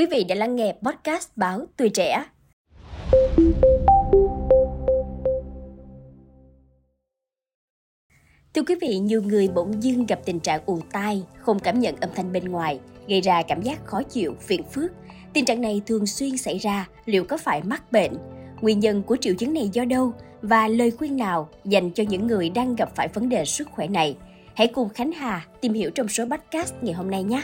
Quý vị đã lắng nghe podcast báo Tuổi Trẻ. Thưa quý vị, nhiều người bỗng dưng gặp tình trạng ù tai, không cảm nhận âm thanh bên ngoài, gây ra cảm giác khó chịu, phiền phức. Tình trạng này thường xuyên xảy ra, liệu có phải mắc bệnh? Nguyên nhân của triệu chứng này do đâu? Và lời khuyên nào dành cho những người đang gặp phải vấn đề sức khỏe này? Hãy cùng Khánh Hà tìm hiểu trong số podcast ngày hôm nay nhé!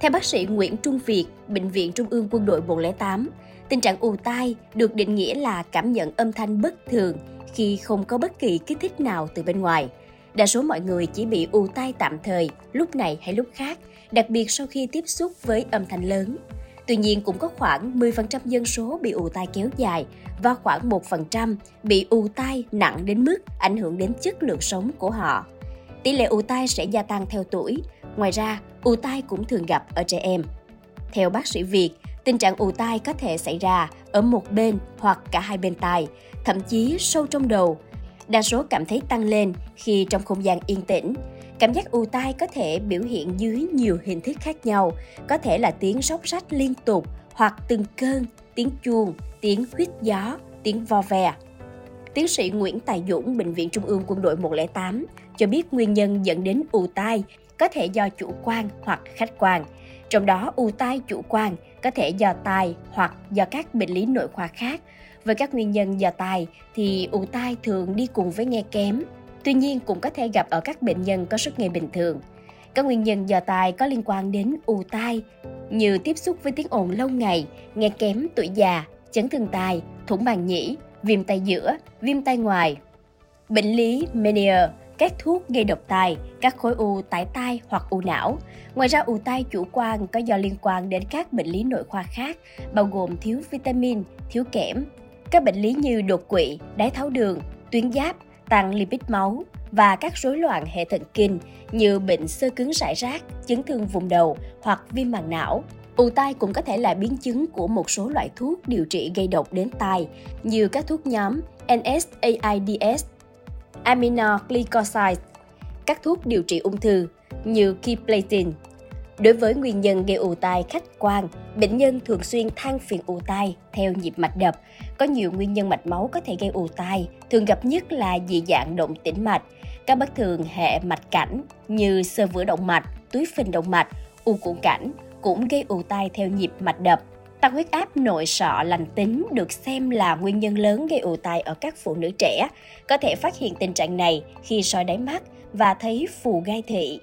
Theo bác sĩ Nguyễn Trung Việt, Bệnh viện Trung ương Quân đội 108, tình trạng ù tai được định nghĩa là cảm nhận âm thanh bất thường khi không có bất kỳ kích thích nào từ bên ngoài. Đa số mọi người chỉ bị ù tai tạm thời, lúc này hay lúc khác, đặc biệt sau khi tiếp xúc với âm thanh lớn. Tuy nhiên cũng có khoảng 10% dân số bị ù tai kéo dài và khoảng 1% bị ù tai nặng đến mức ảnh hưởng đến chất lượng sống của họ. Tỷ lệ ù tai sẽ gia tăng theo tuổi, Ngoài ra, ù tai cũng thường gặp ở trẻ em. Theo bác sĩ Việt, tình trạng ù tai có thể xảy ra ở một bên hoặc cả hai bên tai, thậm chí sâu trong đầu. Đa số cảm thấy tăng lên khi trong không gian yên tĩnh. Cảm giác ù tai có thể biểu hiện dưới nhiều hình thức khác nhau, có thể là tiếng sóc sách liên tục hoặc từng cơn, tiếng chuông, tiếng huyết gió, tiếng vo ve. Tiến sĩ Nguyễn Tài Dũng, Bệnh viện Trung ương Quân đội 108, cho biết nguyên nhân dẫn đến ù tai có thể do chủ quan hoặc khách quan. Trong đó ù tai chủ quan có thể do tai hoặc do các bệnh lý nội khoa khác. Với các nguyên nhân do tai thì ù tai thường đi cùng với nghe kém. Tuy nhiên cũng có thể gặp ở các bệnh nhân có sức nghe bình thường. Các nguyên nhân do tai có liên quan đến ù tai như tiếp xúc với tiếng ồn lâu ngày, nghe kém tuổi già, chấn thương tai, thủng màng nhĩ, viêm tay giữa, viêm tay ngoài. Bệnh lý Meniere các thuốc gây độc tai, các khối u tại tai hoặc u não. Ngoài ra, u tai chủ quan có do liên quan đến các bệnh lý nội khoa khác, bao gồm thiếu vitamin, thiếu kẽm. Các bệnh lý như đột quỵ, đái tháo đường, tuyến giáp, tăng lipid máu và các rối loạn hệ thần kinh như bệnh xơ cứng rải rác, chấn thương vùng đầu hoặc viêm màng não. Ù tai cũng có thể là biến chứng của một số loại thuốc điều trị gây độc đến tai, như các thuốc nhóm NSAIDs aminoglycosides, các thuốc điều trị ung thư như kiplatin. Đối với nguyên nhân gây ù tai khách quan, bệnh nhân thường xuyên than phiền ù tai theo nhịp mạch đập. Có nhiều nguyên nhân mạch máu có thể gây ù tai, thường gặp nhất là dị dạng động tĩnh mạch, các bất thường hệ mạch cảnh như sơ vữa động mạch, túi phình động mạch, u cuộn cảnh cũng gây ù tai theo nhịp mạch đập. Tăng huyết áp nội sọ lành tính được xem là nguyên nhân lớn gây ù tai ở các phụ nữ trẻ. Có thể phát hiện tình trạng này khi soi đáy mắt và thấy phù gai thị.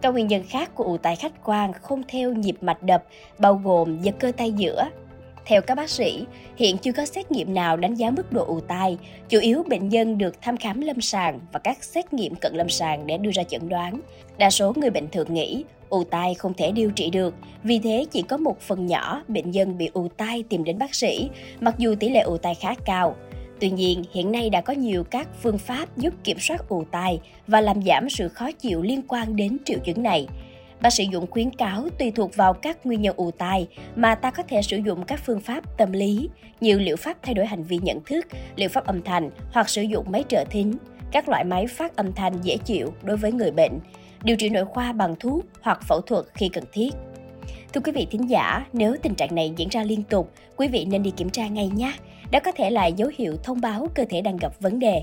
Các nguyên nhân khác của ù tai khách quan không theo nhịp mạch đập bao gồm giật cơ tay giữa. Theo các bác sĩ, hiện chưa có xét nghiệm nào đánh giá mức độ ù tai, chủ yếu bệnh nhân được thăm khám lâm sàng và các xét nghiệm cận lâm sàng để đưa ra chẩn đoán. Đa số người bệnh thường nghĩ ù tai không thể điều trị được, vì thế chỉ có một phần nhỏ bệnh nhân bị ù tai tìm đến bác sĩ, mặc dù tỷ lệ ù tai khá cao. Tuy nhiên, hiện nay đã có nhiều các phương pháp giúp kiểm soát ù tai và làm giảm sự khó chịu liên quan đến triệu chứng này. Bác sĩ Dũng khuyến cáo tùy thuộc vào các nguyên nhân ù tai mà ta có thể sử dụng các phương pháp tâm lý như liệu pháp thay đổi hành vi nhận thức, liệu pháp âm thanh hoặc sử dụng máy trợ thính, các loại máy phát âm thanh dễ chịu đối với người bệnh, điều trị nội khoa bằng thuốc hoặc phẫu thuật khi cần thiết. Thưa quý vị thính giả, nếu tình trạng này diễn ra liên tục, quý vị nên đi kiểm tra ngay nhé. Đó có thể là dấu hiệu thông báo cơ thể đang gặp vấn đề.